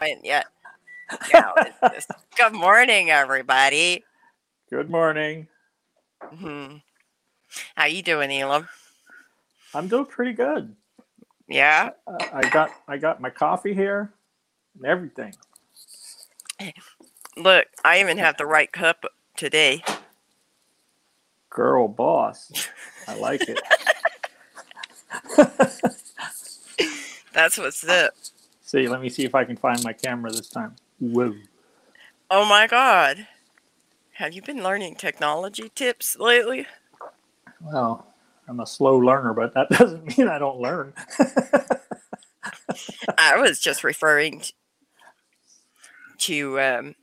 point yet. Just, good morning, everybody. Good morning. hmm How you doing, Elam? I'm doing pretty good. Yeah. Uh, I got I got my coffee here and everything. Look, I even have the right cup today. Girl boss. I like it. That's what's up. See, let me see if I can find my camera this time. Whoa. Oh my God. Have you been learning technology tips lately? Well, I'm a slow learner, but that doesn't mean I don't learn. I was just referring to um,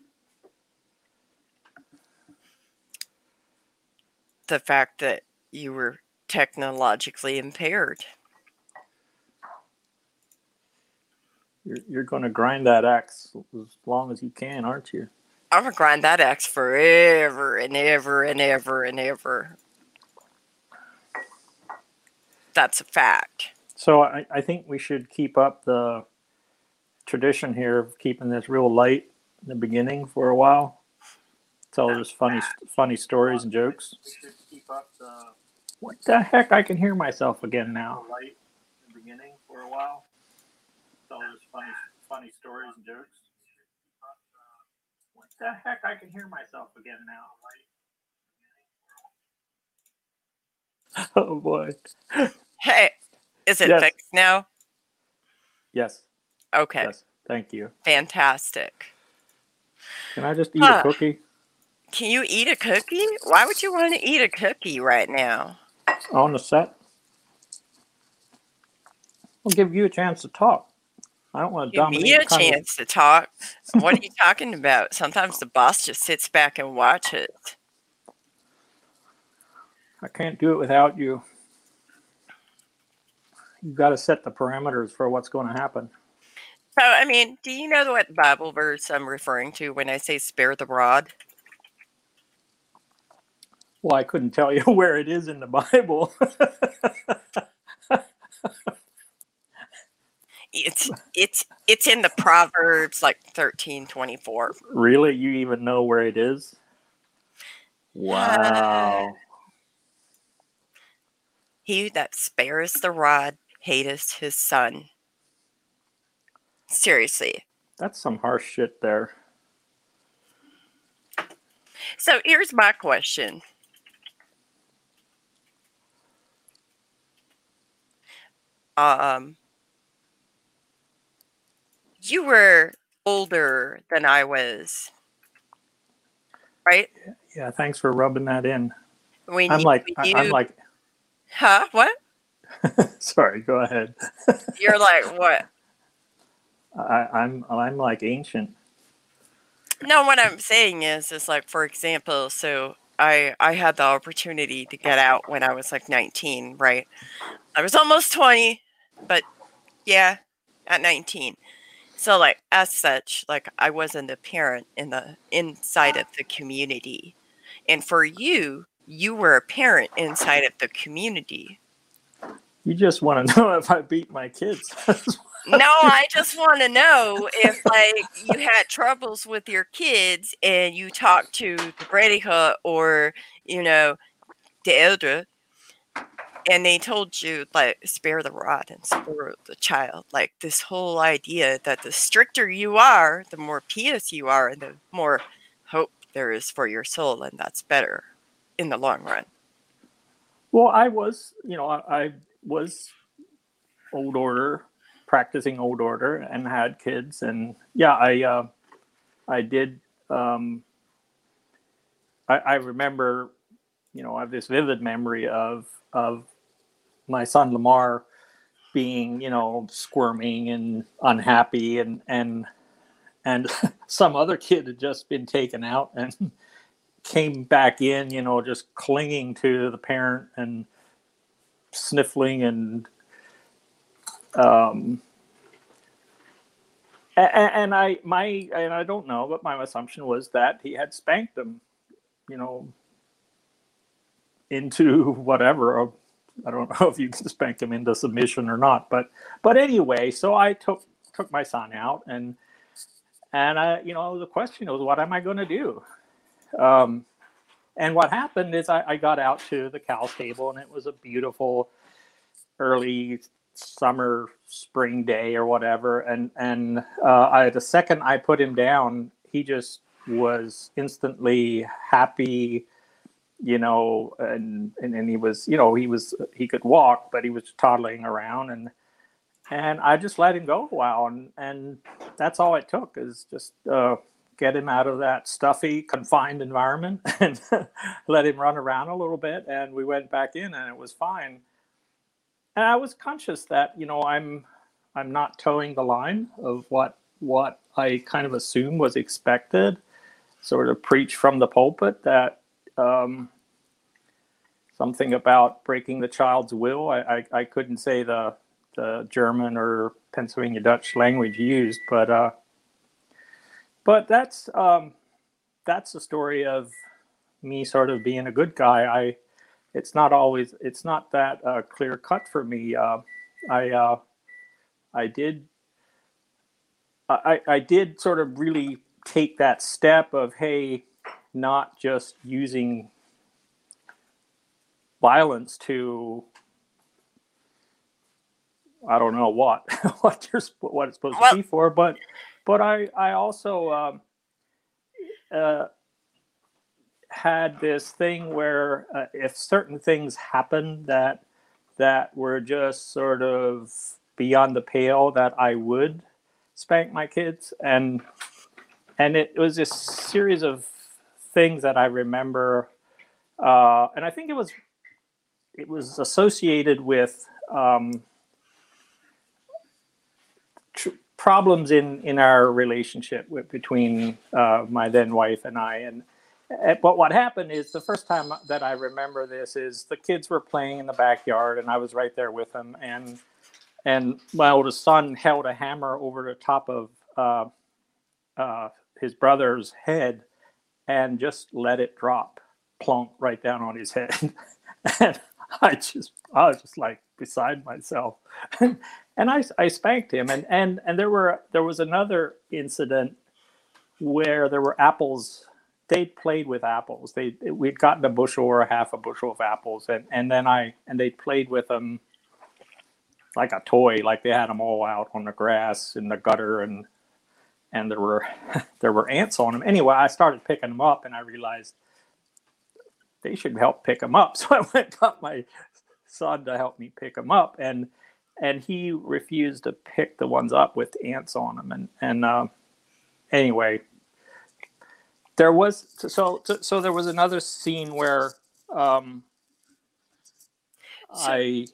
the fact that you were technologically impaired. You're you're going to grind that axe as long as you can, aren't you? I'm gonna grind that axe forever and ever and ever and ever. That's a fact. So I, I think we should keep up the tradition here of keeping this real light in the beginning for a while. Tell just funny funny stories and jokes. We should keep up the. What the heck? I can hear myself again now. Light in the beginning for a while. Tell just funny funny stories and jokes. What the heck? I can hear myself again now. Oh boy. Hey, is it Yes. fixed now? Yes. Okay, Yes. Thank you. fantastic. Can I just eat Huh. a cookie? Can you eat a cookie? Why would you want to eat a cookie right now? on the set. We'll give you a chance to talk. I don't want to Give me a chance to talk. What are you talking about? Sometimes the boss just sits back and watches. I can't do it without you. You've got to set the parameters for what's going to happen. So, I mean, do you know what Bible verse I'm referring to when I say spare the rod? Well, I couldn't tell you where it is in the Bible. It's it's it's in the Proverbs like thirteen twenty four. really? You even know where it is? Wow. He that spareth the rod hateth his son. Seriously. That's some harsh shit there. So here's my question. Um you were older than I was. Right? Yeah, thanks for rubbing that in. When I'm like, I, I'm like, Huh? What? sorry, go ahead. You're like what? I, I'm, I'm like ancient. No, what I'm saying is, is like, for example, so I I had the opportunity to get out when I was like 19, right? I was almost 20, but yeah, at 19. So like as such, like I wasn't a parent in the inside of the community, and for you, you were a parent inside of the community. You just want to know if I beat my kids. No, I just want to know if like you had troubles with your kids and you talked to the Brady Hut or you know the elder, and they told you like spare the rod and spare the child. Like this whole idea that the stricter you are, the more pious you are, and the more hope there is for your soul, and that's better in the long run. Well, I was, you know, I, I was old order, practicing old order, and had kids, and yeah, I, uh, I did. Um, I, I remember, you know, I have this vivid memory of of my son Lamar being, you know, squirming and unhappy, and and and some other kid had just been taken out and came back in, you know, just clinging to the parent and sniffling and um and, I my and I don't know, but my assumption was that he had spanked them, you know, into whatever. Or I don't know if you can spank him into submission or not, but but anyway, so I took took my son out and and I, you know, the question was, what am I going to do? Um, and what happened is I, I got out to the cow stable, and it was a beautiful early summer spring day or whatever and and uh, I, the second i put him down he just was instantly happy you know and, and and he was you know he was he could walk but he was toddling around and and i just let him go a while and and that's all it took is just uh, get him out of that stuffy confined environment and let him run around a little bit and we went back in and it was fine. And I was conscious that you know I'm I'm not toeing the line of what what I kind of assume was expected, sort of preach from the pulpit that um, something about breaking the child's will. I, I, I, couldn't say the the German or Pennsylvania Dutch language used, but uh, but that's um, that's the story of me sort of being a good guy. I it's not always it's not that uh, clear cut for me. Uh, I uh, I did I, I did sort of really take that step of hey, not just using violence to I don't know what what you're what it's supposed to be for, but but I I also um, uh, had this thing where uh, if certain things happened that that were just sort of beyond the pale that I would spank my kids and and it was a series of things that I remember uh, and I think it was it was associated with um, tr- problems in in our relationship with, between uh, my then wife and I. And Eh, but what happened is the first time that I remember this is the kids were playing in the backyard and I was right there with them. And and my oldest son held a hammer over the top of uh, uh, his brother's head and just let it drop plonk right down on his head and I just I was just like beside myself and, I, I spanked him and and and there were there was another incident where there were apples they played with apples. They we'd gotten a bushel or a half a bushel of apples, and and then I and they played with them like a toy. Like they had them all out on the grass in the gutter, and and there were there were ants on them. Anyway, I started picking them up, and I realized they should help pick them up. So I went and got my son to help me pick them up, and and he refused to pick the ones up with ants on them, and and uh, anyway there was so so there was another scene where um, so, I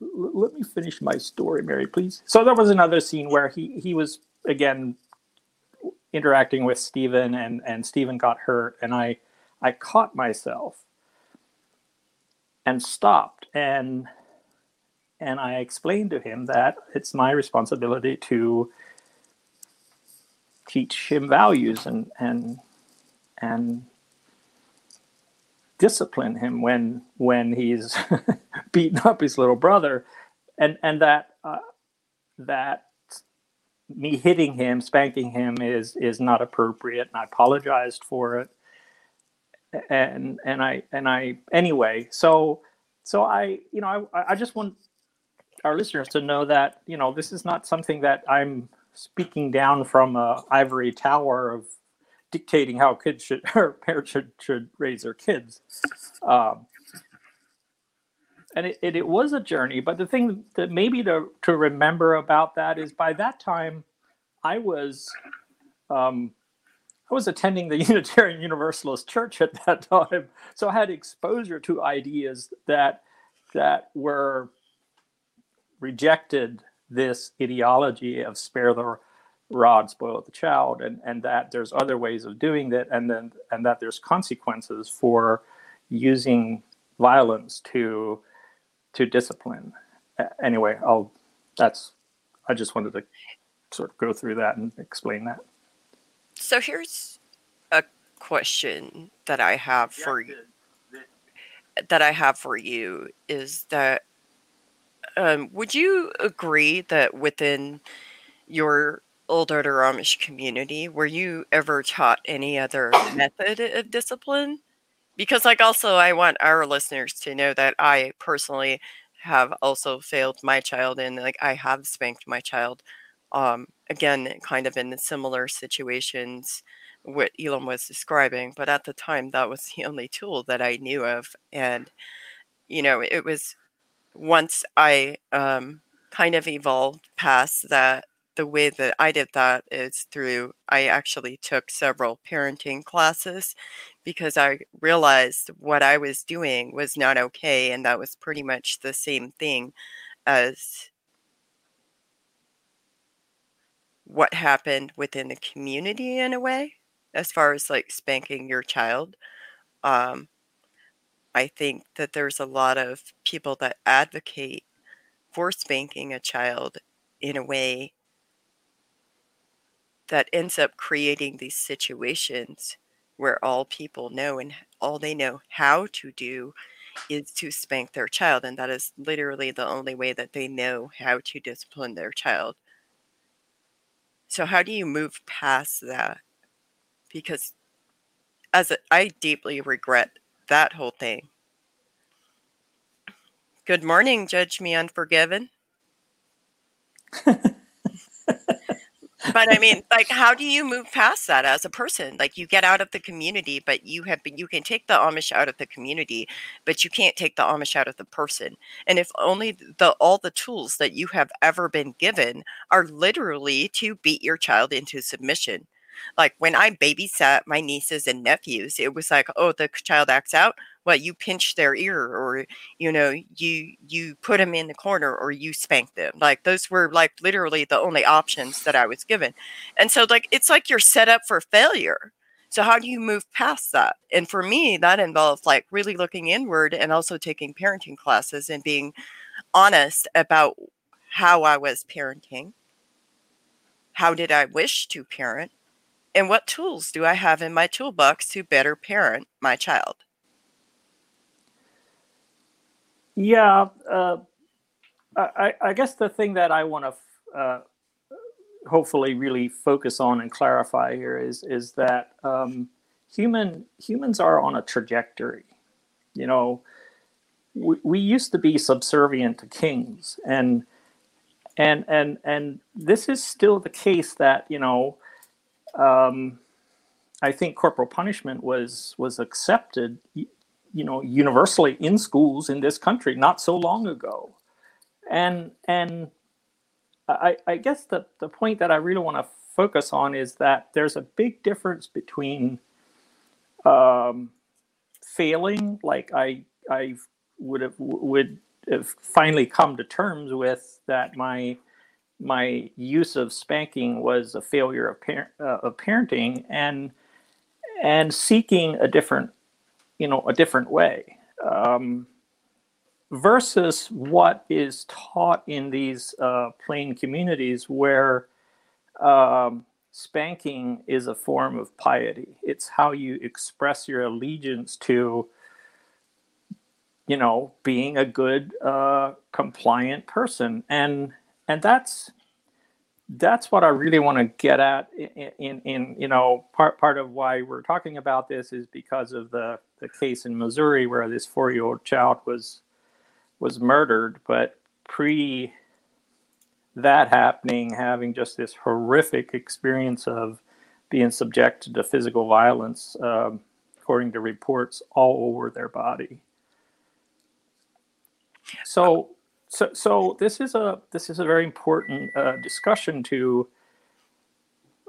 let me finish my story, Mary, please. So there was another scene where he he was again interacting with Stephen, and and Stephen got hurt, and I I caught myself and stopped. And and I explained to him that it's my responsibility to teach him values and and and discipline him when when he's beating up his little brother. And and that uh, that me hitting him spanking him is is not appropriate and i apologized for it and and i and i anyway so so i you know i i just want our listeners to know that you know this is not something that i'm speaking down from a ivory tower of dictating how kids should or parents should should raise their kids. Um, and it, it, it, was a journey, but the thing that maybe to, to remember about that is by that time I was um, I was attending the Unitarian Universalist Church at that time, so I had exposure to ideas that that were rejected this ideology of spare the rod spoil the child and and that there's other ways of doing that and then and that there's consequences for using violence to to discipline anyway i'll that's i just wanted to sort of go through that and explain that. So here's a question that i have for you that i have for you is that um, would you agree that within your old order Amish community, were you ever taught any other method of discipline? Because, like, also, I want our listeners to know that I personally have also failed my child, and like, I have spanked my child. Um, again, kind of in similar situations what Elam was describing, but at the time, that was the only tool that I knew of, and you know, it was once I um, kind of evolved past that the way that I did that is through I actually took several parenting classes because I realized what I was doing was not okay and that was pretty much the same thing as what happened within the community in a way as far as like spanking your child. Um, I think that there's a lot of people that advocate for spanking a child in a way that ends up creating these situations where all people know and all they know how to do is to spank their child and that is literally the only way that they know how to discipline their child. So how do you move past that? Because as a, I deeply regret that whole thing. Good morning judge me unforgiven but I mean, like, how do you move past that as a person? Like, you get out of the community, but you have been, you can take the Amish out of the community, but you can't take the Amish out of the person. And if only the all the tools that you have ever been given are literally to beat your child into submission. Like when I babysat my nieces and nephews, it was like, oh, the child acts out? Well you pinch their ear or you know you you put them in the corner or you spank them? Like those were like literally the only options that i was given. And so like it's like you're set up for failure. So how do you move past that? And for me that involved like really looking inward and also taking parenting classes and being honest about how i was parenting. How did i wish to parent and what tools do i have in my toolbox to better parent my child Yeah, uh, I, I, guess the thing that I want to uh, hopefully really focus on and clarify here is is that um, human humans are on a trajectory. You know, we, we used to be subservient to kings, and and and and this is still the case that you know. Um, I think corporal punishment was was accepted you know universally in schools in this country not so long ago. And and i i guess the the point that i really want to focus on is that there's a big difference between um, failing like i i would have would have finally come to terms with that my my use of spanking was a failure of, par- uh, of parenting and and seeking a different you know a different way. Um, versus what is taught in these uh, plain communities where um, spanking is a form of piety. It's how you express your allegiance to you know being a good uh, compliant person. And and that's that's what I really want to get at in, in, in, you know part part of why we're talking about this is because of the the case in Missouri where this four year old child was was murdered, but pre that happening, having just this horrific experience of being subjected to physical violence, um, according to reports, all over their body. So so so this is a this is a very important uh, discussion to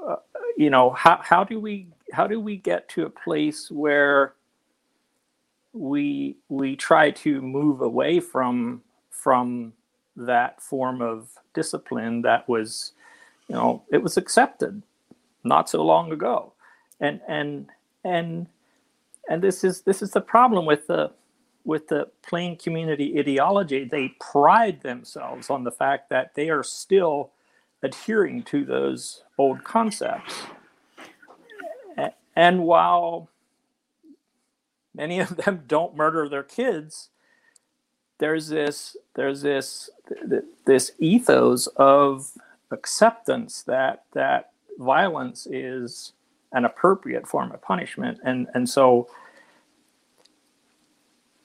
uh, you know how how do we how do we get to a place where we we try to move away from from that form of discipline that was you know it was accepted not so long ago? And and and and this is this is the problem with the with the plain community ideology, they pride themselves on the fact that they are still adhering to those old concepts. And while many of them don't murder their kids, there's this there's this this ethos of acceptance that that violence is an appropriate form of punishment and and so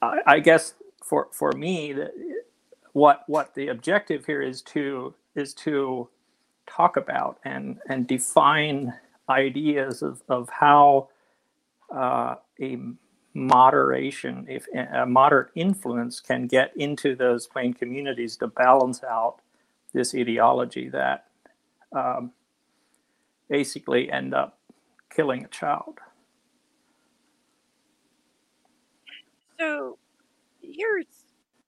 I, I guess for for me what what the objective here is to is to talk about and and define ideas of, of how uh, a moderation if a moderate influence can get into those plain communities to balance out this ideology that um, basically end up killing a child. So here's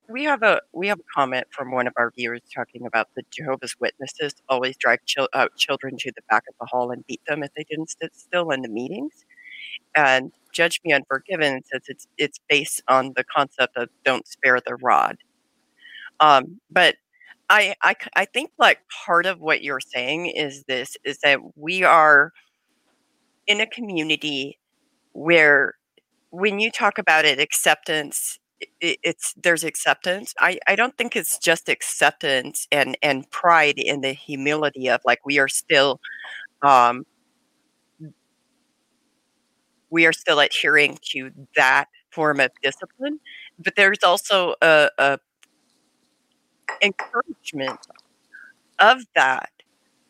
we have a we have a comment from one of our viewers talking about the Jehovah's Witnesses always drag chil- uh, children to the back of the hall and beat them if they didn't sit still in the meetings. And Judge Me Unforgiven says it's it's based on the concept of don't spare the rod. Um, but I, I I think like part of what you're saying is this is that we are in a community where when you talk about it acceptance it, it's there's acceptance I, I don't think it's just acceptance and and pride in the humility of like we are still um we are still adhering to that form of discipline but there's also a, a encouragement of that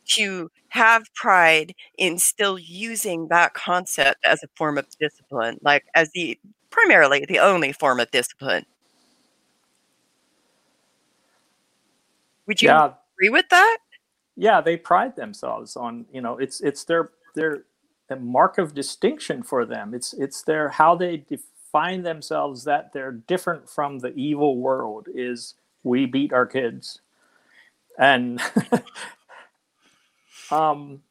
to have pride in still using that concept as a form of discipline, like as the primarily the only form of discipline. Would you yeah. agree with that? Yeah, they pride themselves on, you know, it's it's their their a mark of distinction for them. It's it's their how they define themselves that they're different from the evil world is we beat our kids. And um,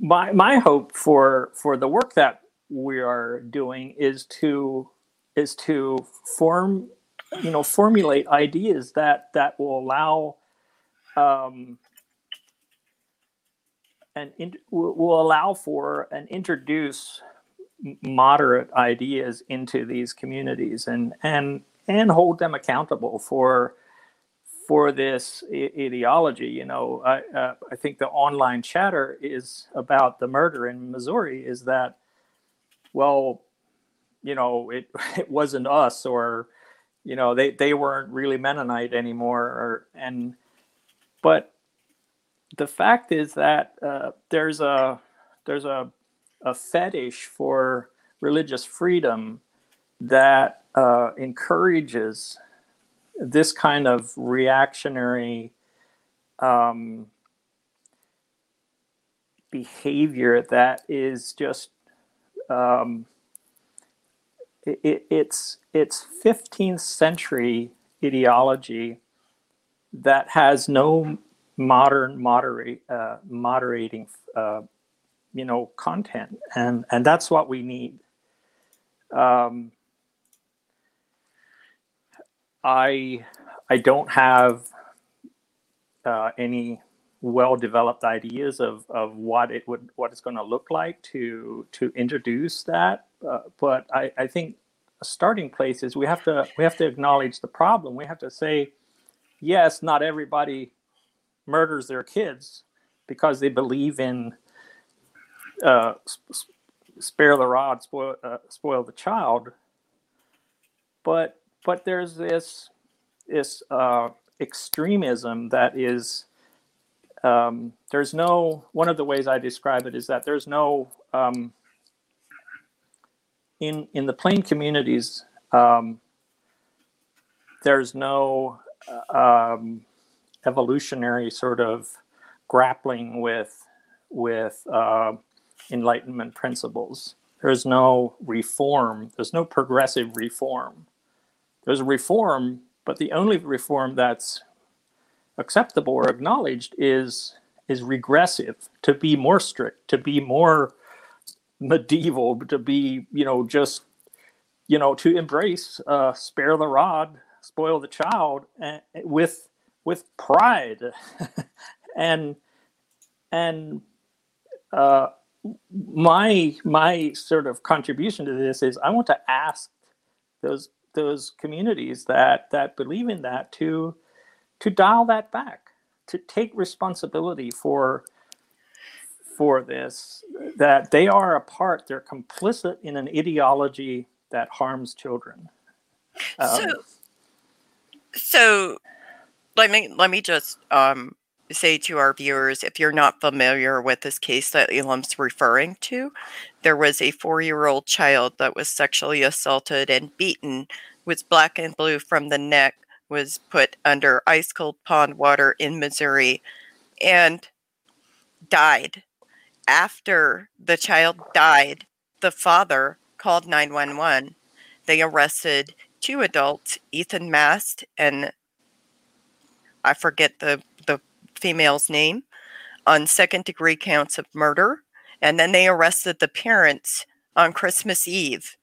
my my hope for for the work that we are doing is to is to form you know formulate ideas that that will allow um, and in, will, allow for and introduce moderate ideas into these communities and and and hold them accountable for for this ideology. You know, I, uh, I think the online chatter is about the murder in Missouri is that, well, you know, it, it wasn't us or, you know, they, they weren't really Mennonite anymore. Or, and, but the fact is that uh, there's a, there's a, a fetish for religious freedom that uh, encourages this kind of reactionary um, behavior that is just um, it, it's it's 15th century ideology that has no modern moderate uh, moderating uh, you know content. And and that's what we need. Um, I I don't have uh, any well developed ideas of, of what it would what it's going to look like to to introduce that uh, but I, I think a starting place is we have to we have to acknowledge the problem. We have to say yes not everybody murders their kids because they believe in uh, sp- spare the rod spoil, uh, spoil the child but but there's this this uh, extremism that is um, there's no one of the ways I describe it is that there's no um, in in the plain communities um, there's no um, evolutionary sort of grappling with with uh, enlightenment principles. There's no reform. There's no progressive reform there's a reform, but the only reform that's acceptable or acknowledged is is regressive, to be more strict, to be more medieval, to be you know just you know to embrace uh, spare the rod, spoil the child, with with pride, and and uh, my my sort of contribution to this is I want to ask those those communities that that believe in that to to dial that back, to take responsibility for for this, that they are a part, they're complicit in an ideology that harms children. Um, so, so let me let me just um, say to our viewers, if you're not familiar with this case that Elam's referring to, there was a four-year-old child that was sexually assaulted and beaten was black and blue from the neck, was put under ice cold pond water in Missouri, and died after the child died, the father called 911. They arrested two adults, Ethan Mast and I forget the, the female's name, on second degree counts of murder. And then they arrested the parents on Christmas Eve,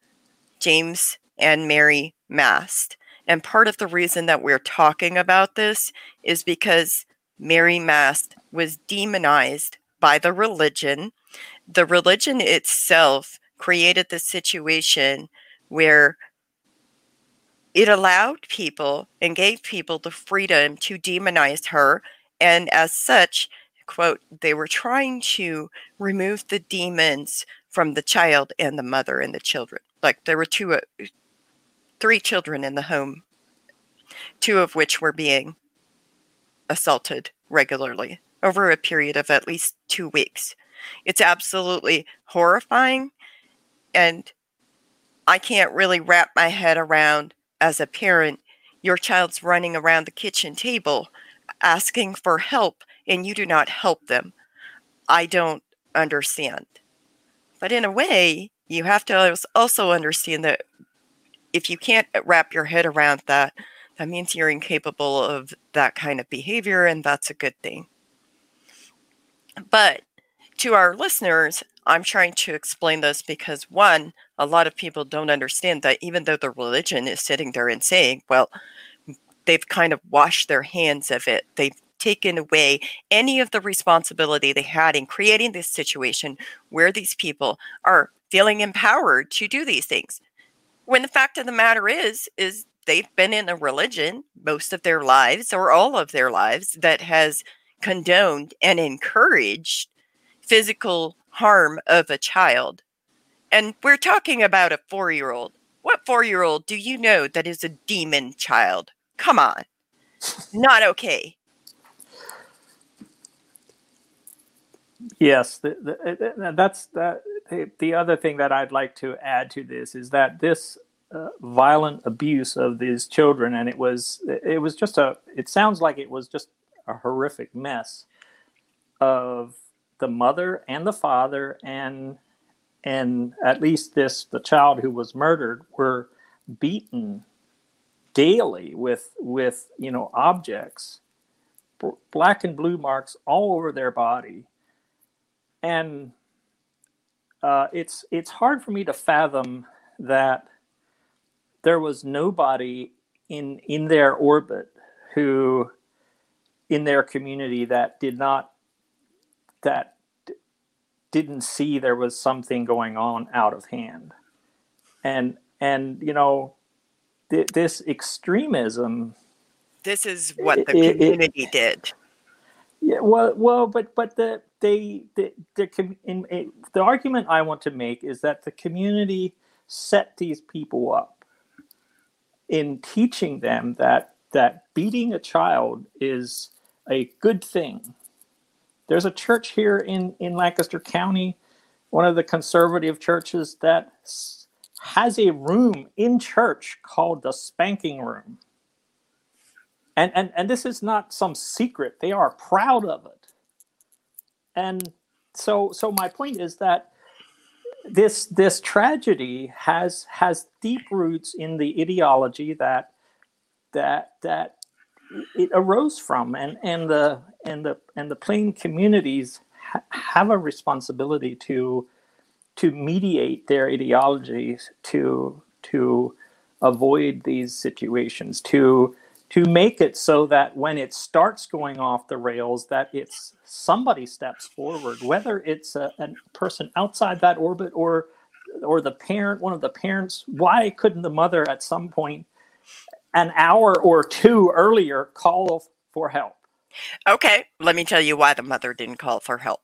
James and Mary Mast. And part of the reason that we're talking about this is because Mary Mast was demonized by the religion. The religion itself created the situation where it allowed people and gave people the freedom to demonize her. And as such, quote, they were trying to remove the demons from the child and the mother and the children. Like there were two, uh, three children in the home, two of which were being assaulted regularly over a period of at least two weeks. It's absolutely horrifying. And I can't really wrap my head around as a parent, your child's running around the kitchen table asking for help and you do not help them. I don't understand. But in a way, you have to also understand that if you can't uh, wrap your head around that, that means you're incapable of that kind of behavior, and that's a good thing. But to our listeners, I'm trying to explain this because one, a lot of people don't understand that even though the religion is sitting there and saying, well, they've kind of washed their hands of it. They've taken away any of the responsibility they had in creating this situation where these people are feeling empowered to do these things. When the fact of the matter is, is they've been in a religion most of their lives or all of their lives that has condoned and encouraged physical harm of a child. And we're talking about a four year old. What four year old do you know that is a demon child? Come on. Not okay. Yes, the, the, that's that. The other thing that I'd like to add to this is that this uh, violent abuse of these children, and it was it was just a. It sounds like it was just a horrific mess of the mother and the father and and at least this the child who was murdered were beaten daily with with you know objects black and blue marks all over their body and uh, it's it's hard for me to fathom that there was nobody in in their orbit who in their community that did not that didn't see there was something going on out of hand. And and you know th- this extremism this is what the it, community it, did. Yeah well well but but the they the the, in, the argument i want to make is that the community set these people up in teaching them that that beating a child is a good thing there's a church here in, in Lancaster County, one of the conservative churches that has a room in church called the spanking room. And, and, and this is not some secret. They are proud of it. And so, so my point is that this, this tragedy has, has deep roots in the ideology that, that, that it arose from. And and the and the and the plain communities ha- have a responsibility to to mediate their ideologies to to avoid these situations to to make it so that when it starts going off the rails that it's somebody steps forward whether it's a, a person outside that orbit or or the parent one of the parents why couldn't the mother at some point an hour or two earlier call for help. Okay, let me tell you why the mother didn't call for help.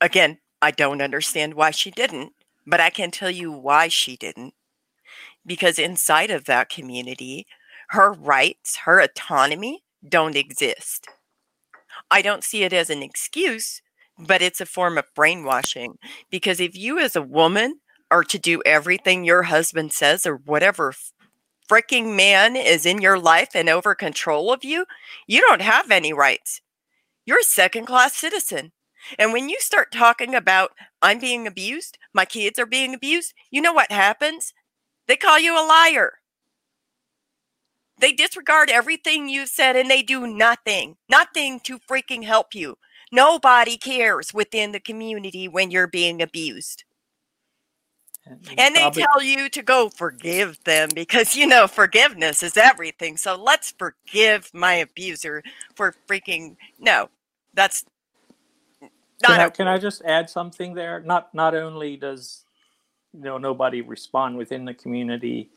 Again, I don't understand why she didn't, but I can tell you why she didn't. Because inside of that community, her rights, her autonomy don't exist. I don't see it as an excuse, but it's a form of brainwashing. Because if you, as a woman, are to do everything your husband says or whatever freaking man is in your life and over control of you, you don't have any rights. You're a second class citizen. And when you start talking about, I'm being abused, my kids are being abused, you know what happens? They call you a liar. They disregard everything you've said and they do nothing, nothing to freaking help you. Nobody cares within the community when you're being abused. And they Probably. tell you to go forgive them because you know forgiveness is everything. So let's forgive my abuser for freaking no. That's can I, can I just add something there? Not not only does you know nobody respond within the community,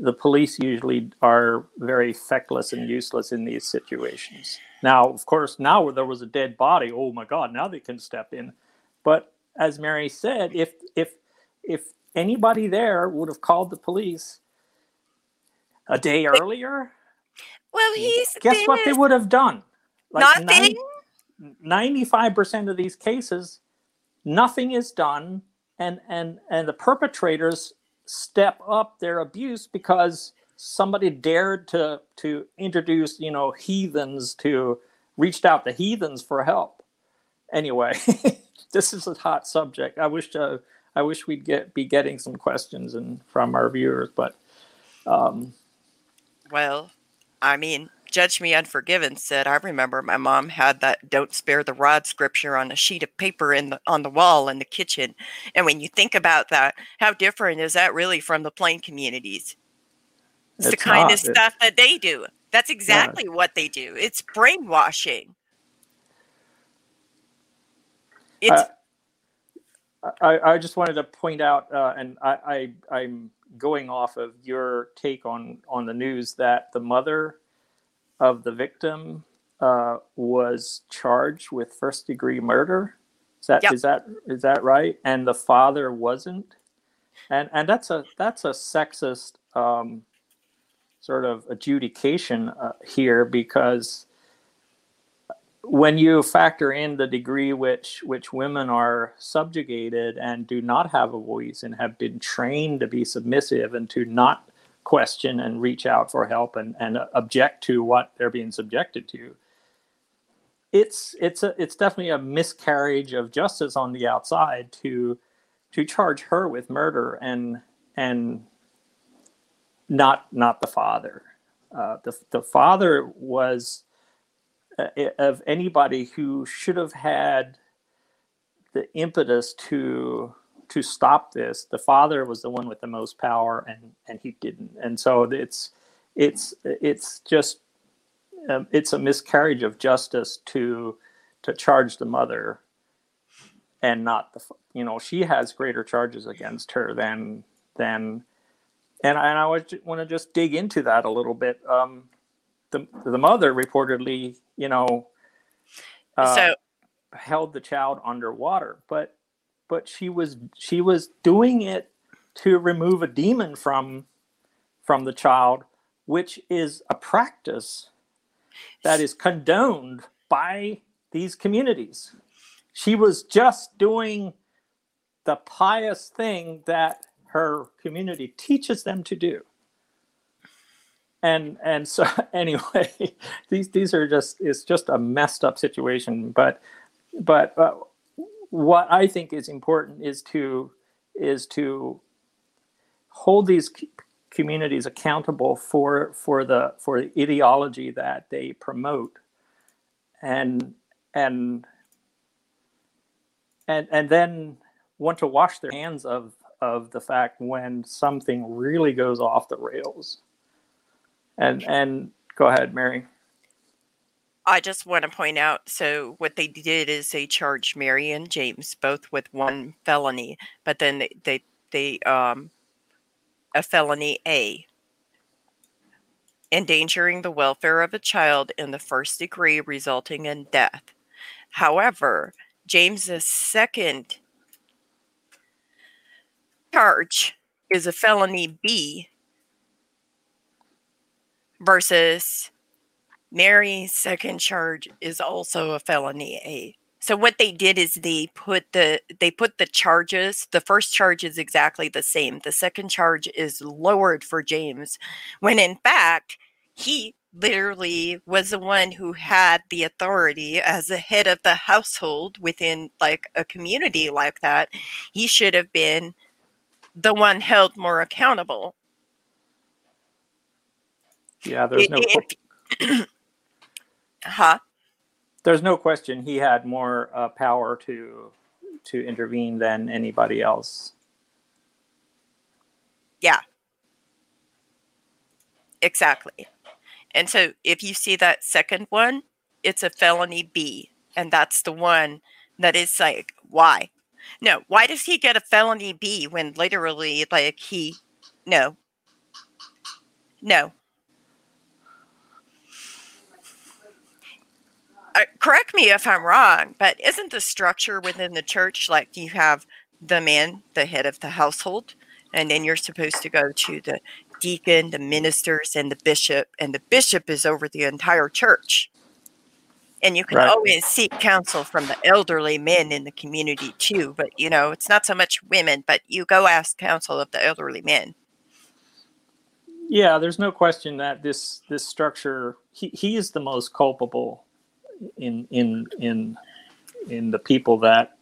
the police usually are very feckless and useless in these situations. Now, of course, now where there was a dead body, oh my God, now they can step in. But as Mary said, if if if anybody there would have called the police a day earlier. Well, he's guess what they would have done? Like nothing. 95% of these cases, nothing is done, and and and the perpetrators step up their abuse because somebody dared to to introduce you know heathens to reached out to heathens for help. Anyway, this is a hot subject. I wish uh, I wish we'd get be getting some questions and from our viewers, but um, well, I mean, Judge Me Unforgiven said, I remember my mom had that "Don't spare the rod" scripture on a sheet of paper in the on the wall in the kitchen. And when you think about that, how different is that really from the plain communities? It's, it's the kind not. of stuff that they do. That's exactly yeah. what they do. It's brainwashing. It's uh, I, I just wanted to point out, uh, and I, I, I'm going off of your take on on the news that the mother of the victim uh, was charged with first degree murder. Is that yep. is that is that right? And the father wasn't. And and that's a that's a sexist um, sort of adjudication uh, here because when you factor in the degree which which women are subjugated and do not have a voice and have been trained to be submissive and to not question and reach out for help and, and object to what they're being subjected to it's it's a it's definitely a miscarriage of justice on the outside to to charge her with murder and and not not the father. Uh, the the father was uh, of anybody who should have had the impetus to to stop this. The father was the one with the most power, and and he didn't. And so it's it's it's just um, it's a miscarriage of justice to to charge the mother and not the you know she has greater charges against her than than and I, and I want to just dig into that a little bit. Um, the the mother reportedly, you know, uh, so held the child underwater, but but she was she was doing it to remove a demon from from the child, which is a practice that is condoned by these communities. She was just doing the pious thing that her community teaches them to do and and so anyway these these are just it's just a messed up situation but but uh, what i think is important is to is to hold these communities accountable for for the for the ideology that they promote and and and and then want to wash their hands of of the fact when something really goes off the rails and and go ahead, Mary. I just want to point out so what they did is they charged Mary and James both with one felony, but then they they, they um a felony A. endangering the welfare of a child in the first degree, resulting in death. However, James's second charge is a felony B versus Mary's second charge is also a felony A. So what they did is they put the they put the charges. The first charge is exactly the same. The second charge is lowered for James, when in fact he literally was the one who had the authority as the head of the household within like a community like that. He should have been the one held more accountable. Yeah, there's no. If, huh? there's no question he had more uh, power to to intervene than anybody else. Yeah. Exactly. And so if you see that second one, it's a felony B. And that's the one that is like, why? No, why does he get a felony B when literally, like, he, no, no, uh, correct me if I'm wrong, but isn't the structure within the church like you have the man, the head of the household, and then you're supposed to go to the deacon, the ministers, and the bishop, and the bishop is over the entire church. And you can right. always seek counsel from the elderly men in the community too, but you know, it's not so much women, but you go ask counsel of the elderly men. Yeah, there's no question that this this structure he, he is the most culpable in in in in the people that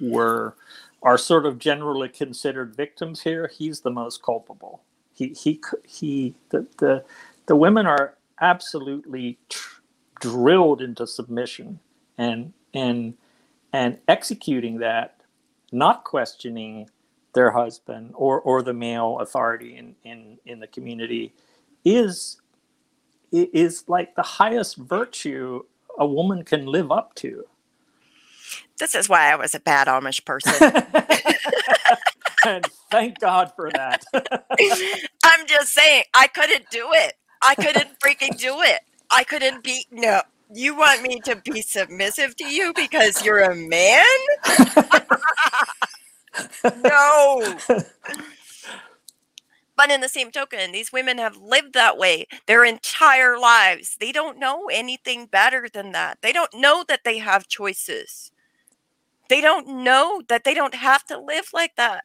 were are sort of generally considered victims here, he's the most culpable. He he he the the, the women are absolutely tr- drilled into submission and and and executing that, not questioning their husband or or the male authority in in in the community, is is like the highest virtue a woman can live up to. This is why I was a bad Amish person. and thank God for that. I'm just saying, I couldn't do it. I couldn't freaking do it. I couldn't be. No. You want me to be submissive to you because you're a man? no. But in the same token, these women have lived that way their entire lives. They don't know anything better than that. They don't know that they have choices. They don't know that they don't have to live like that.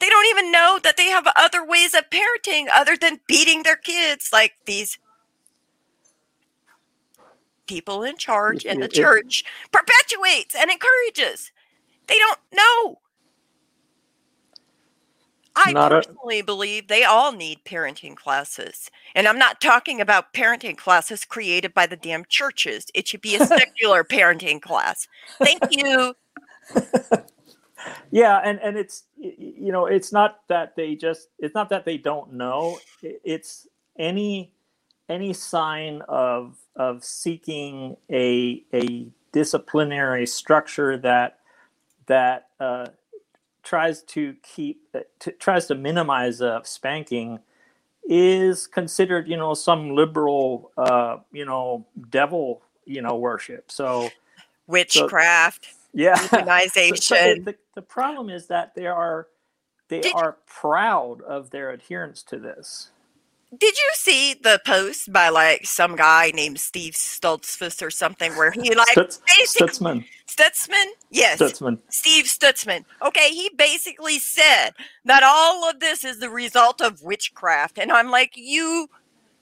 They don't even know that they have other ways of parenting other than beating their kids like these people in charge and the church perpetuates and encourages. They don't know. I not personally a- believe they all need parenting classes. And I'm not talking about parenting classes created by the damn churches. It should be a secular parenting class. Thank you. yeah, and and it's you know, it's not that they just it's not that they don't know. It's any any sign of of seeking a a disciplinary structure that that uh, tries to keep uh, to, tries to minimize uh, spanking is considered you know some liberal uh you know devil you know worship. So witchcraft so, yeah demonization. so the, the, problem is that they are they Did are proud of their adherence to this did you see the post by like some guy named Steve Stoltzfus or something where he like Stutz, Stutzman? Stutzman, yes, Stutzman. Steve Stutzman. Okay, he basically said that all of this is the result of witchcraft, and I'm like, you,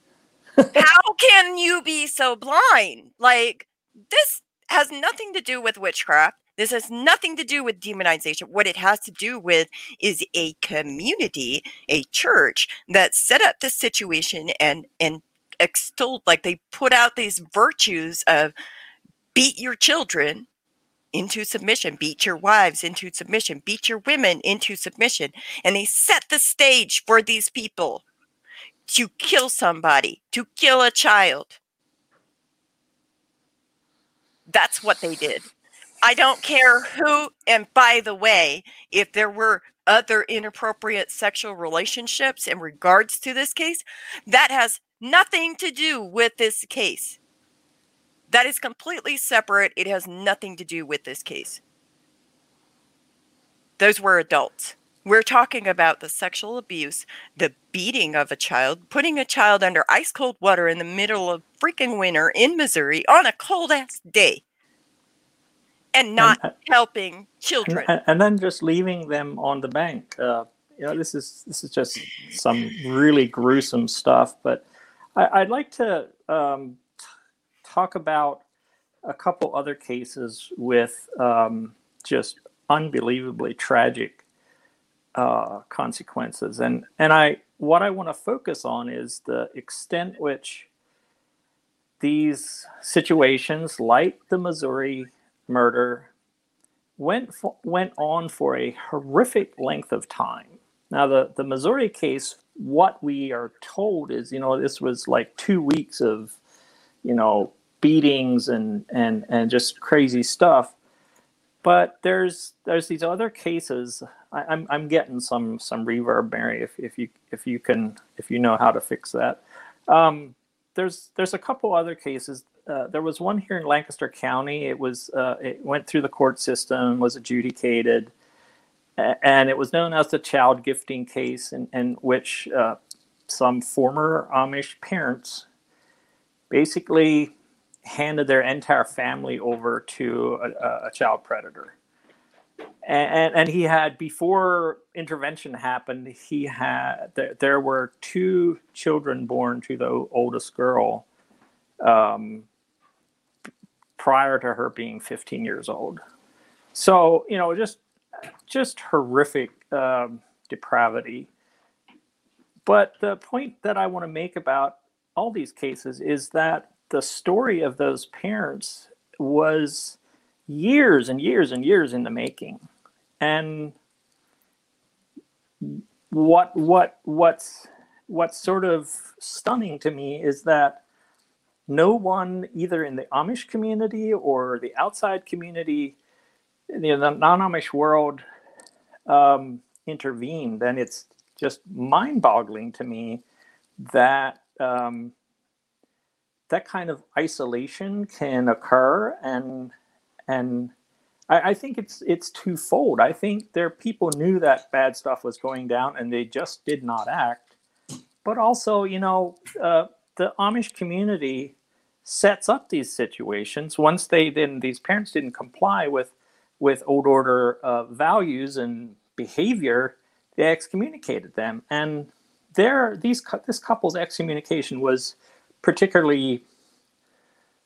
how can you be so blind? Like this has nothing to do with witchcraft. This has nothing to do with demonization. What it has to do with is a community, a church that set up the situation and and extolled, like they put out these virtues of beat your children into submission, beat your wives into submission, beat your women into submission. And they set the stage for these people to kill somebody, to kill a child. That's what they did. I don't care who, and by the way, if there were other inappropriate sexual relationships in regards to this case, that has nothing to do with this case. That is completely separate. It has nothing to do with this case. Those were adults. We're talking about the sexual abuse, the beating of a child, putting a child under ice cold water in the middle of freaking winter in Missouri on a cold ass day and not and, uh, helping children. And, and, then just leaving them on the bank. Uh, you know, this is this is just some really gruesome stuff. But I, would like to um, talk about a couple other cases with um, just unbelievably tragic uh, consequences. And and I what I want to focus on is the extent which these situations, like the Missouri murder, went for, went on for a horrific length of time. Now, the the Missouri case, what we are told is, you know, this was like two weeks of, you know, beatings and and and just crazy stuff. But there's there's these other cases. I, am I'm, I'm getting some some reverb, Mary. If if you if you can if you know how to fix that. Um, there's there's a couple other cases. Uh, there was one here in Lancaster County. It was uh, it went through the court system, was adjudicated, and it was known as the child gifting case, in, in which uh, some former Amish parents basically handed their entire family over to a, a child predator. And, and, he had before intervention happened he had there, there were two children born to the oldest girl um, prior to her being 15 years old. So you know just just horrific um, depravity. But the point that i want to make about all these cases is that the story of those parents was years and years and years in the making. And what what what's what's sort of stunning to me is that no one either in the amish community or the outside community the non-amish world um, intervened and it's just mind-boggling to me that um, that kind of isolation can occur and and I, I, think it's it's twofold. I think there people knew that bad stuff was going down and they just did not act. But also, you know, uh, the Amish community sets up these situations. Once they then these parents didn't comply with with old order uh, values and behavior, they excommunicated them. And there, these this couple's excommunication was particularly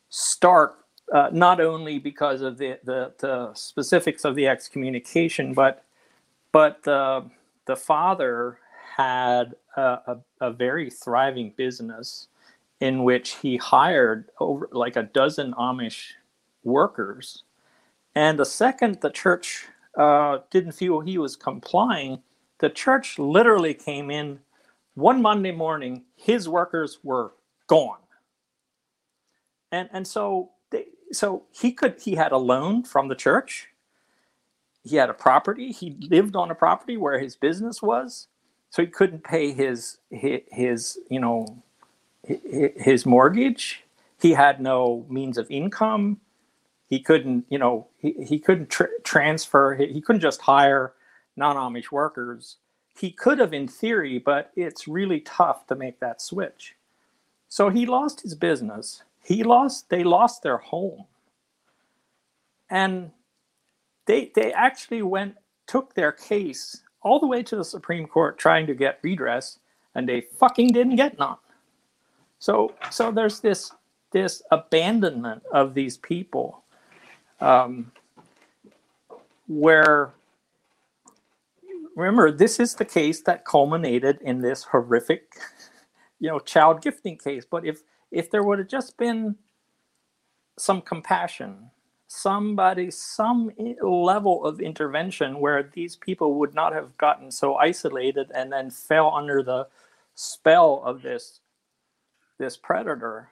stark, uh, not only because of the, the, the, specifics of the excommunication, but but the the father had a, a, a very thriving business in which he hired over like a dozen Amish workers. And the second the church uh, didn't feel he was complying, the church literally came in one Monday morning. His workers were gone and and so they, so he could he had a loan from the church he had a property he lived on a property where his business was so he couldn't pay his his, his you know his mortgage. He had no means of income. He couldn't you know he, he couldn't tr- transfer. He couldn't just hire non-amish workers. He could have in theory but it's really tough to make that switch. So he lost his business. He lost they lost their home. And they they actually went took their case all the way to the supreme court trying to get redress and they fucking didn't get none so so there's this this abandonment of these people um, where remember this is the case that culminated in this horrific you know child gifting case. But if if there would have just been some compassion, somebody, some level of intervention where these people would not have gotten so isolated and then fell under the spell of this this predator.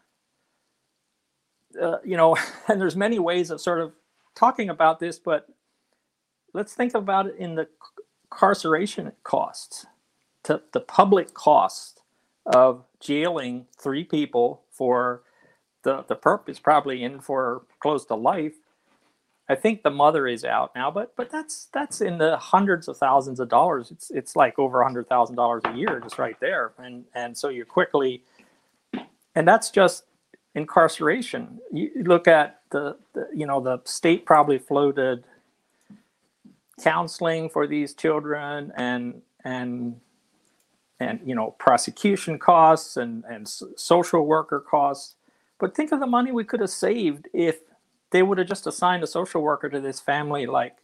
Uh, you know, and there's many ways of sort of talking about this, but let's think about it in the incarceration costs, to the public cost of jailing three people for the the purpose probably in for close to life I think the mother is out now, but but that's that's in the hundreds of thousands of dollars. It's it's like over a hundred thousand dollars a year just right there, and and so you quickly, and that's just incarceration. You look at the, the you know the state probably floated counseling for these children and and and you know prosecution costs and and social worker costs but think of the money we could have saved if they would have just assigned a social worker to this family like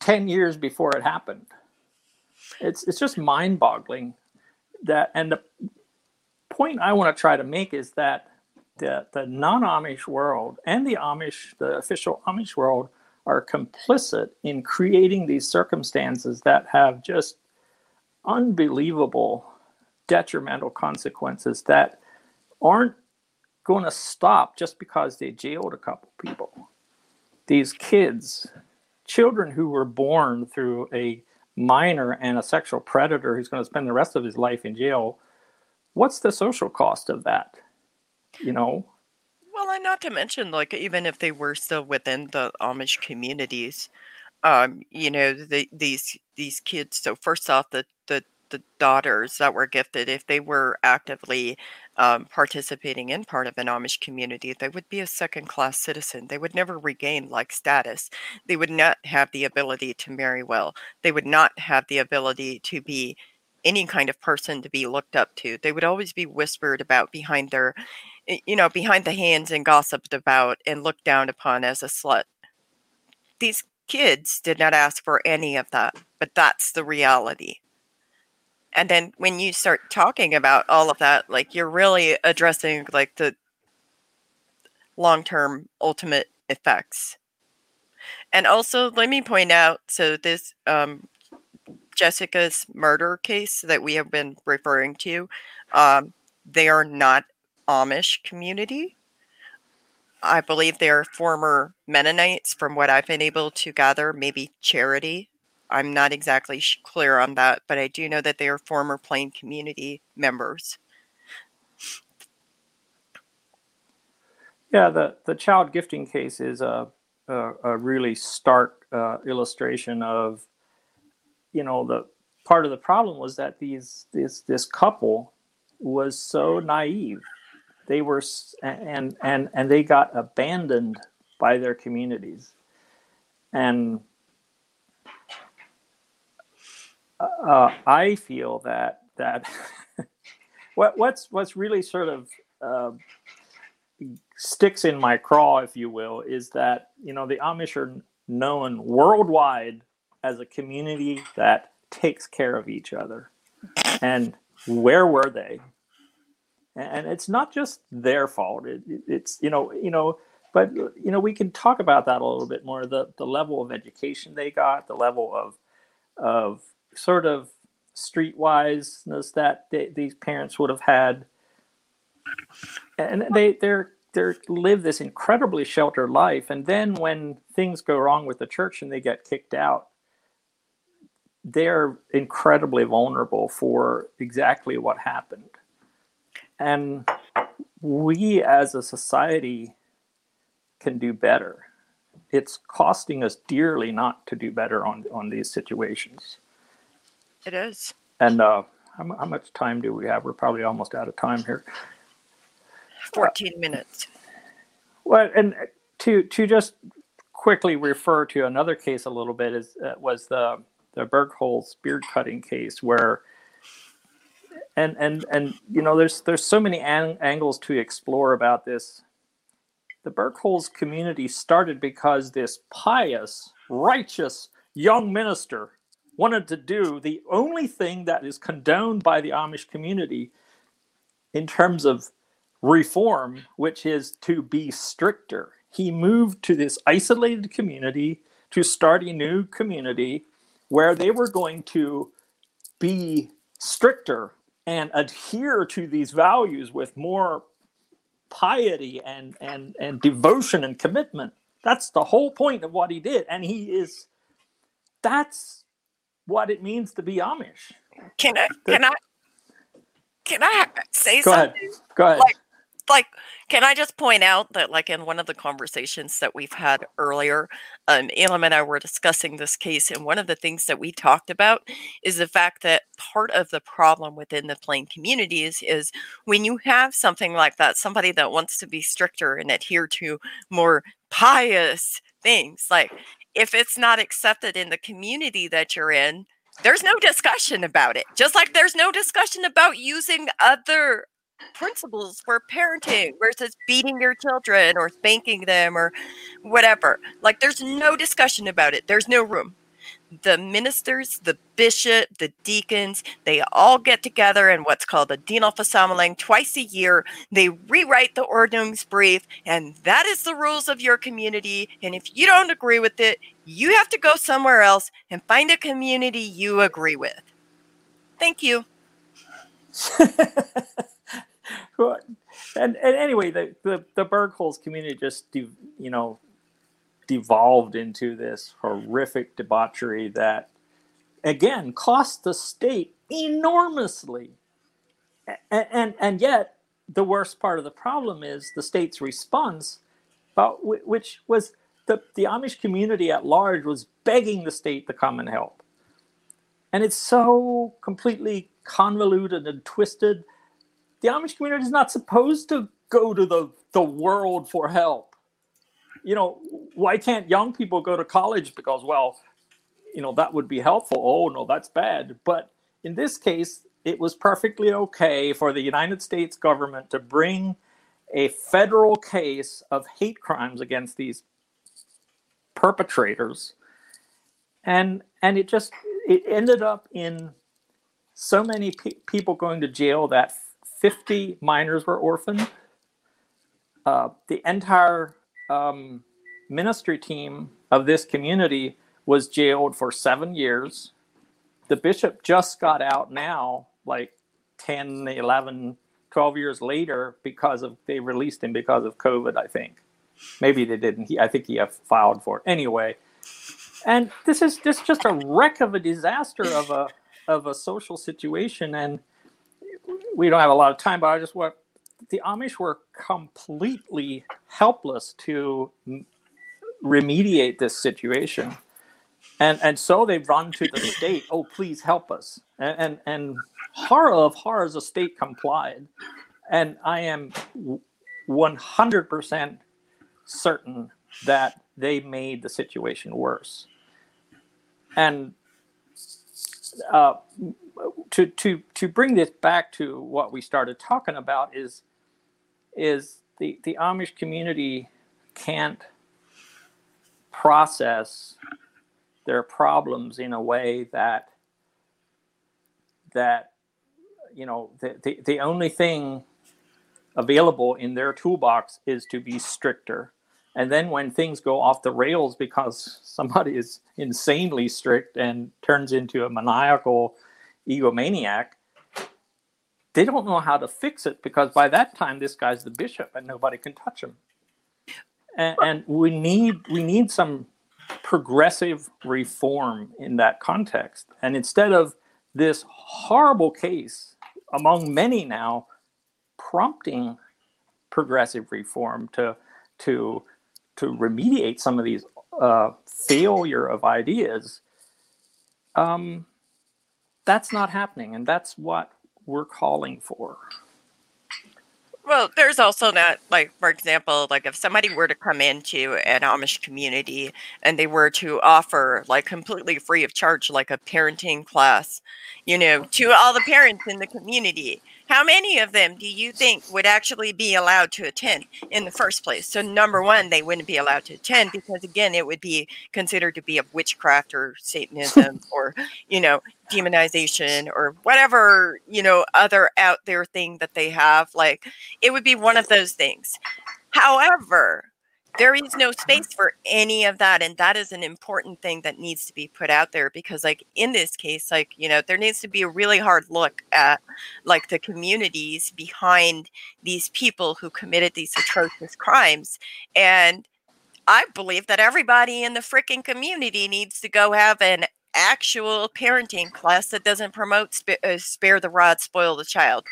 10 years before it happened it's it's just mind-boggling that and the point i want to try to make is that the, the non-amish world and the amish the official amish world are complicit in creating these circumstances that have just unbelievable detrimental consequences that aren't going to stop just because they jailed a couple people. These kids, children who were born through a minor and a sexual predator who's going to spend the rest of his life in jail, what's the social cost of that? You know? Well, and not to mention, like, even if they were still within the Amish communities, um, you know, the, these these kids. So first off, the the the daughters that were gifted, if they were actively um, participating in part of an Amish community, they would be a second class citizen. They would never regain like status. They would not have the ability to marry well. They would not have the ability to be any kind of person to be looked up to. They would always be whispered about behind their, you know, behind the hands and gossiped about and looked down upon as a slut. These kids did not ask for any of that, but that's the reality and then when you start talking about all of that like you're really addressing like the long-term ultimate effects and also let me point out so this um, jessica's murder case that we have been referring to um, they are not amish community i believe they're former mennonites from what i've been able to gather maybe charity I'm not exactly clear on that, but I do know that they are former Plain community members. Yeah, the, the child gifting case is a, a, a really stark uh, illustration of, you know, the part of the problem was that these this this couple was so naive. They were and and and they got abandoned by their communities, and uh, I feel that that what what's what's really sort of uh, sticks in my craw, if you will, is that you know the Amish are known worldwide as a community that takes care of each other, and where were they? And it's not just their fault. It, it's you know you know but you know we can talk about that a little bit more the the level of education they got the level of of sort of streetwiseness that they, these parents would have had, and they they're they live this incredibly sheltered life, and then when things go wrong with the church and they get kicked out, they're incredibly vulnerable for exactly what happened, and we as a society can do better. It's costing us dearly not to do better on on these situations. It is. And uh, how, how much time do we have? We're probably almost out of time here. 14 minutes. Well, and to to just quickly refer to another case a little bit is uh, was the the Bergholz beard cutting case where and and and you know there's there's so many an- angles to explore about this. The Bergholz community started because this pious, righteous young minister wanted to do the only thing that is condoned by the Amish community in terms of reform, which is to be stricter. He moved to this isolated community to start a new community where they were going to be stricter and adhere to these values with more piety and and and devotion and commitment that's the whole point of what he did and he is that's what it means to be Amish. Can I? Can I? can I say Go something? ahead. Go ahead. Like, like can i just point out that like in one of the conversations that we've had earlier um, elam and i were discussing this case and one of the things that we talked about is the fact that part of the problem within the plain communities is when you have something like that somebody that wants to be stricter and adhere to more pious things like if it's not accepted in the community that you're in there's no discussion about it. Just like there's no discussion about using other principles for parenting versus beating your children or spanking them or whatever. Like there's no discussion about it. There's no room. The ministers, the bishop, the deacons, they all get together in what's called a Dienerversammlung twice a year. They rewrite the Ordnungsbrief, and that is the rules of your community. And if you don't agree with it, you have to go somewhere else and find a community you agree with. Thank you. and, and anyway, the, the, the Bergholz community just, de, you know, devolved into this horrific debauchery that, again, cost the state enormously. And, and, and yet, the worst part of the problem is the state's response, about which was the, the Amish community at large was begging the state to come and help. And it's so completely convoluted and twisted the Amish community is not supposed to go to the, the world for help. You know, why can't young people go to college? Because, well, you know, that would be helpful. Oh, no, that's bad. But in this case, it was perfectly okay for the United States government to bring a federal case of hate crimes against these perpetrators. And and it just it ended up in so many pe- people going to jail that 50 minors were orphaned. Uh, the entire um, ministry team of this community was jailed for seven years. The bishop just got out now, like 10, 11, 12 years later, because of they released him because of COVID, I think. Maybe they didn't. He, I think he filed for it. Anyway, and this is this just a wreck of a disaster of a of a social situation and we don't have a lot of time, but I just want the Amish were completely helpless to remediate this situation. And, and so they run to the state, oh, please help us. And, and, and horror of horrors, the state complied. And I am 100% certain that they made the situation worse. And uh, to to to bring this back to what we started talking about is is the the Amish community can't process their problems in a way that that you know the, the, the only thing available in their toolbox is to be stricter. And then when things go off the rails because somebody is insanely strict and turns into a maniacal egomaniac, they don't know how to fix it because by that time this guy's the bishop and nobody can touch him. And, and we need we need some progressive reform in that context. And instead of this horrible case among many now prompting progressive reform to to to remediate some of these uh, failure of ideas, um, that's not happening, and that's what we're calling for. Well, there's also that, like, for example, like if somebody were to come into an Amish community and they were to offer, like, completely free of charge, like a parenting class, you know, to all the parents in the community, how many of them do you think would actually be allowed to attend in the first place? So, number one, they wouldn't be allowed to attend because, again, it would be considered to be a witchcraft or Satanism or, you know, demonization or whatever, you know, other out there thing that they have. Like, it would be one of those things. However, there is no space for any of that and that is an important thing that needs to be put out there because like in this case like you know there needs to be a really hard look at like the communities behind these people who committed these atrocious crimes and i believe that everybody in the freaking community needs to go have an actual parenting class that doesn't promote sp- uh, spare the rod spoil the child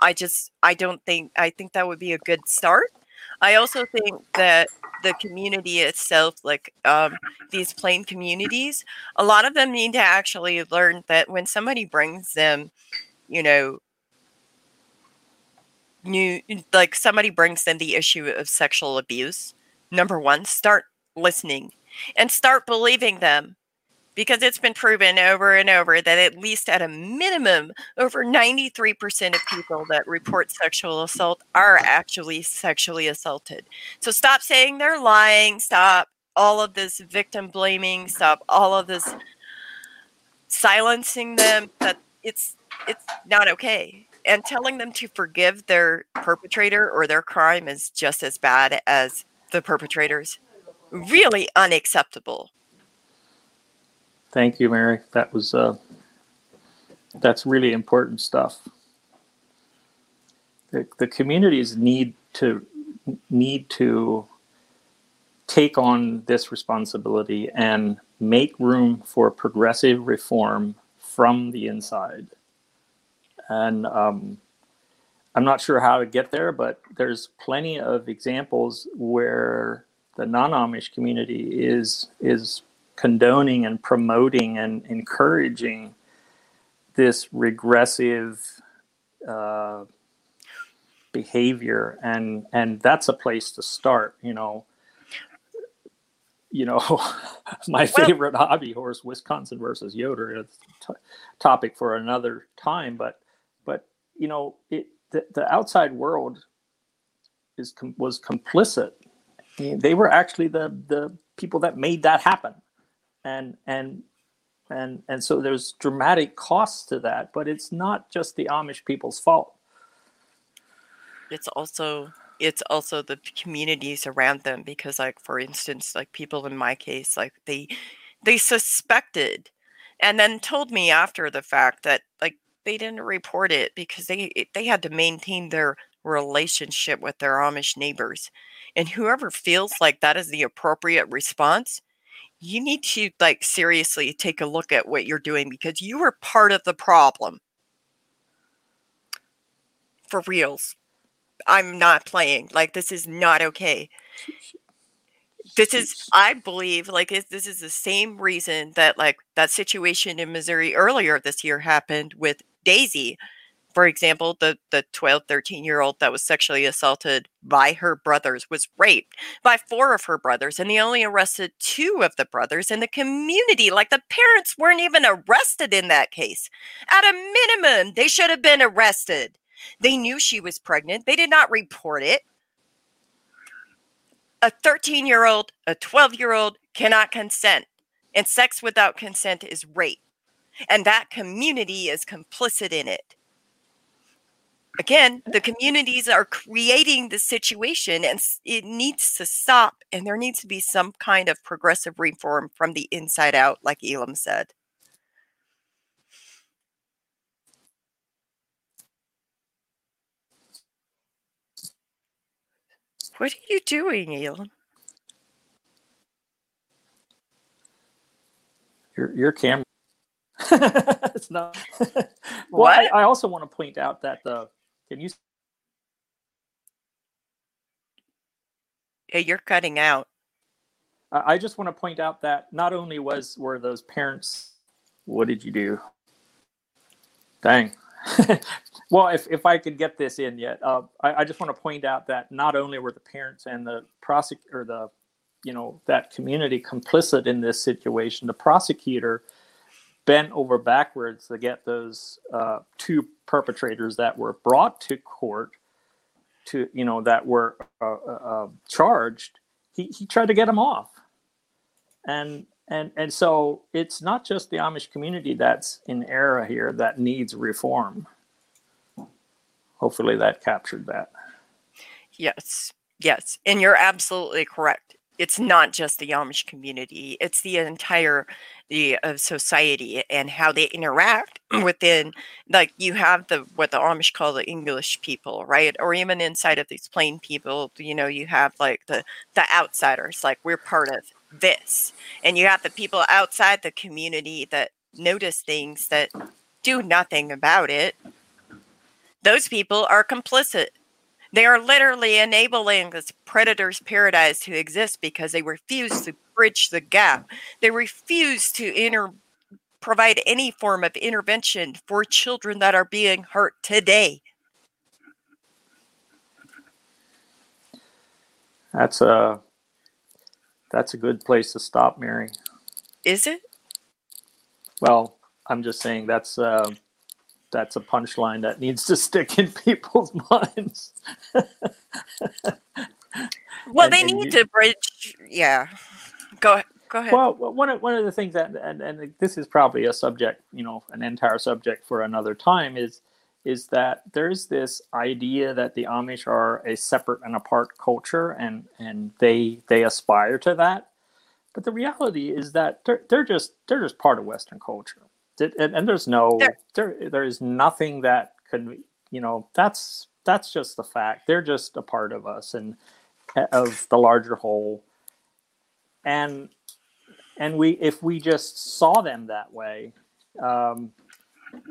I just I don't think I think that would be a good start. I also think that the community itself, like um, these plain communities, a lot of them need to actually learn that when somebody brings them, you know, new like somebody brings them the issue of sexual abuse. Number one, start listening and start believing them because it's been proven over and over that at least at a minimum over 93% of people that report sexual assault are actually sexually assaulted. So stop saying they're lying stop all of this victim blaming stop all of this silencing them that it's it's not okay. And telling them to forgive their perpetrator or their crime is just as bad as the perpetrators. Really unacceptable Thank you, Mary. That was uh, that's really important stuff. The, the communities need to need to take on this responsibility and make room for progressive reform from the inside. And um, I'm not sure how to get there, but there's plenty of examples where the non-Amish community is is condoning and promoting and encouraging this regressive uh, behavior. And and that's a place to start you know. You know my favorite well, hobby horse wisconsin versus yoder it's t- topic for another time but but you know it the, the outside world is was complicit. They were actually the the people that made that happen and and and and so there's dramatic costs to that but it's not just the amish people's fault. It's also it's also the communities around them because like for instance like people in my case like they they suspected and then told me after the fact that like they didn't report it because they they had to maintain their relationship with their amish neighbors. And whoever feels like that is the appropriate response you need to like seriously take a look at what you're doing because you are part of the problem. For reals. I'm not playing. Like this is not okay. This is I believe like this is the same reason that like that situation in Missouri earlier this year happened with Daisy for example, the, the 12, 13 year old that was sexually assaulted by her brothers was raped by four of her brothers, and they only arrested two of the brothers in the community. Like the parents weren't even arrested in that case. At a minimum, they should have been arrested. They knew she was pregnant, they did not report it. A 13 year old, a 12 year old cannot consent, and sex without consent is rape. And that community is complicit in it again, the communities are creating the situation and it needs to stop. And there needs to be some kind of progressive reform from the inside out, like Elam said. What are you doing, Elam? Your your camera. it's not. well, what? I, I also want to point out that the can you? Yeah, you're cutting out. I just want to point out that not only was were those parents, what did you do? Dang. well, if, if I could get this in yet, uh, I, I, just want to point out that not only were the parents and the prosecutor, the you know that community complicit in this situation, the prosecutor bent over backwards to get those uh, two perpetrators that were brought to court to you know that were uh, uh, uh, charged he, he tried to get them off. And and and so it's not just the amish community that's in error here that needs reform. Hopefully that captured that. Yes yes and you're absolutely correct. It's not just the Amish community; it's the entire the of society and how they interact within. Like you have the what the Amish call the English people, right? Or even inside of these plain people, you know, you have like the the outsiders. Like we're part of this, and you have the people outside the community that notice things that do nothing about it those people are complicit. They are literally enabling this predator's paradise to exist because they refuse to bridge the gap. They refuse to inter- provide any form of intervention for children that are being hurt today. That's a that's a good place to stop, Mary. Is it? Well, I'm just saying that's uh, that's a punchline that needs to stick in people's minds. well, and, they and need you, to bridge. Yeah, go go ahead. Well, one of, one of the things that and, and this is probably a subject, you know, an entire subject for another time is is that there's this idea that the Amish are a separate and apart culture, and and they they aspire to that. But the reality is that they're, they're just they're just part of Western culture, and, and there's no there there is nothing that could you know that's that's just the fact. They're just a part of us and of the larger whole, and and we if we just saw them that way. Um,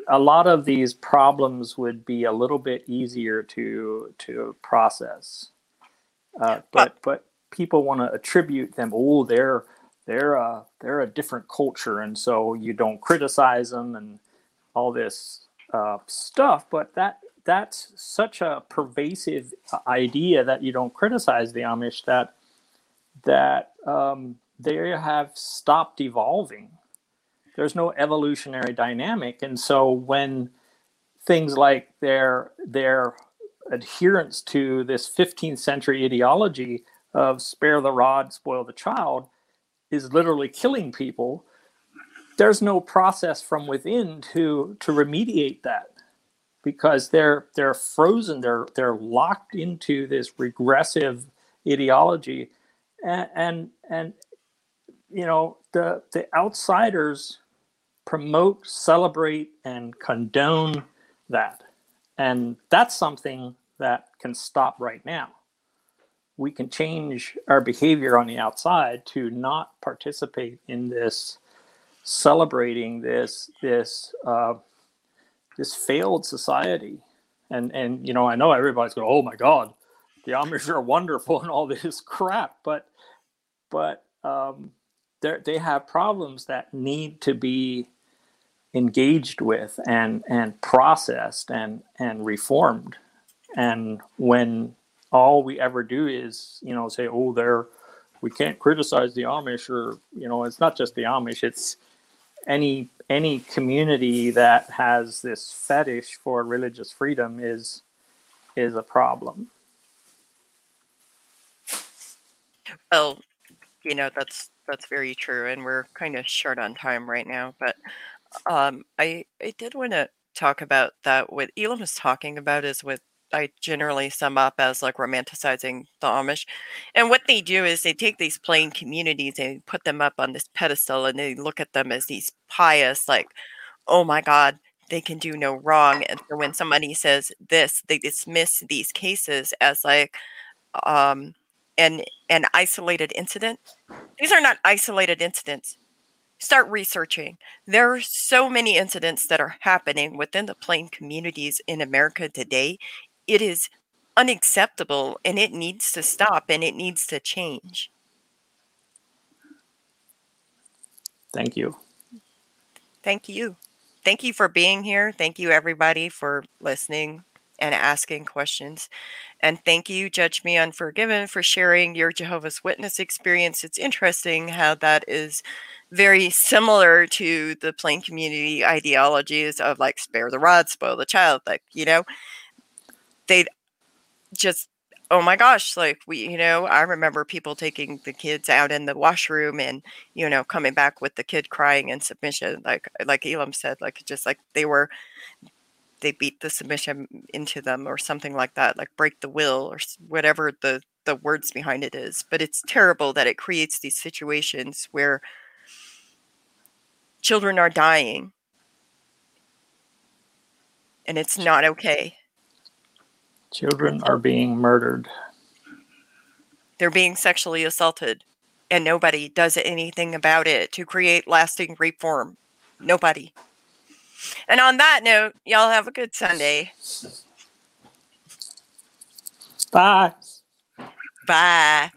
a lot of these problems would be a little bit easier to to process. Uh, but but people want to attribute them. Oh, they're they're a they're a different culture, and so you don't criticize them and all this uh, stuff. But that that's such a pervasive idea that you don't criticize the Amish that that um, they have stopped evolving there's no evolutionary dynamic and so when things like their their adherence to this 15th century ideology of spare the rod spoil the child is literally killing people there's no process from within to to remediate that because they're they're frozen they're they're locked into this regressive ideology and and, and you know the the outsiders promote, celebrate, and condone that. And that's something that can stop right now. We can change our behavior on the outside to not participate in this celebrating this this uh, this failed society. And and you know, I know everybody's going, "Oh my God, the Amish are wonderful and all this crap," but but um, they have problems that need to be engaged with and and processed and and reformed and when all we ever do is you know say oh they're we can't criticize the amish or you know it's not just the amish it's any any community that has this fetish for religious freedom is is a problem well you know that's that's very true and we're kind of short on time right now but um, I I did want to talk about that. What Elam was talking about is what I generally sum up as like romanticizing the Amish. And what they do is they take these plain communities and put them up on this pedestal and they look at them as these pious, like, oh my God, they can do no wrong. And so when somebody says this, they dismiss these cases as like um an an isolated incident. These are not isolated incidents start researching. There are so many incidents that are happening within the plain communities in America today. It is unacceptable and it needs to stop and it needs to change. Thank you. Thank you. Thank you for being here. Thank you, everybody, for listening and asking questions. And thank you, Judge Me Unforgiven, for sharing your Jehovah's Witness experience. It's interesting how that is very similar to the plain community ideologies of like spare the rod, spoil the child. Like, you know, they just oh my gosh like we you know i remember people taking the kids out in the washroom and you know coming back with the kid crying in submission like like elam said like just like they were they beat the submission into them or something like that like break the will or whatever the the words behind it is. But it's terrible that it creates these situations where children are dying. And it's not okay Children are being murdered. They're being sexually assaulted, and nobody does anything about it to create lasting reform. Nobody. And on that note, y'all have a good Sunday. Bye. Bye.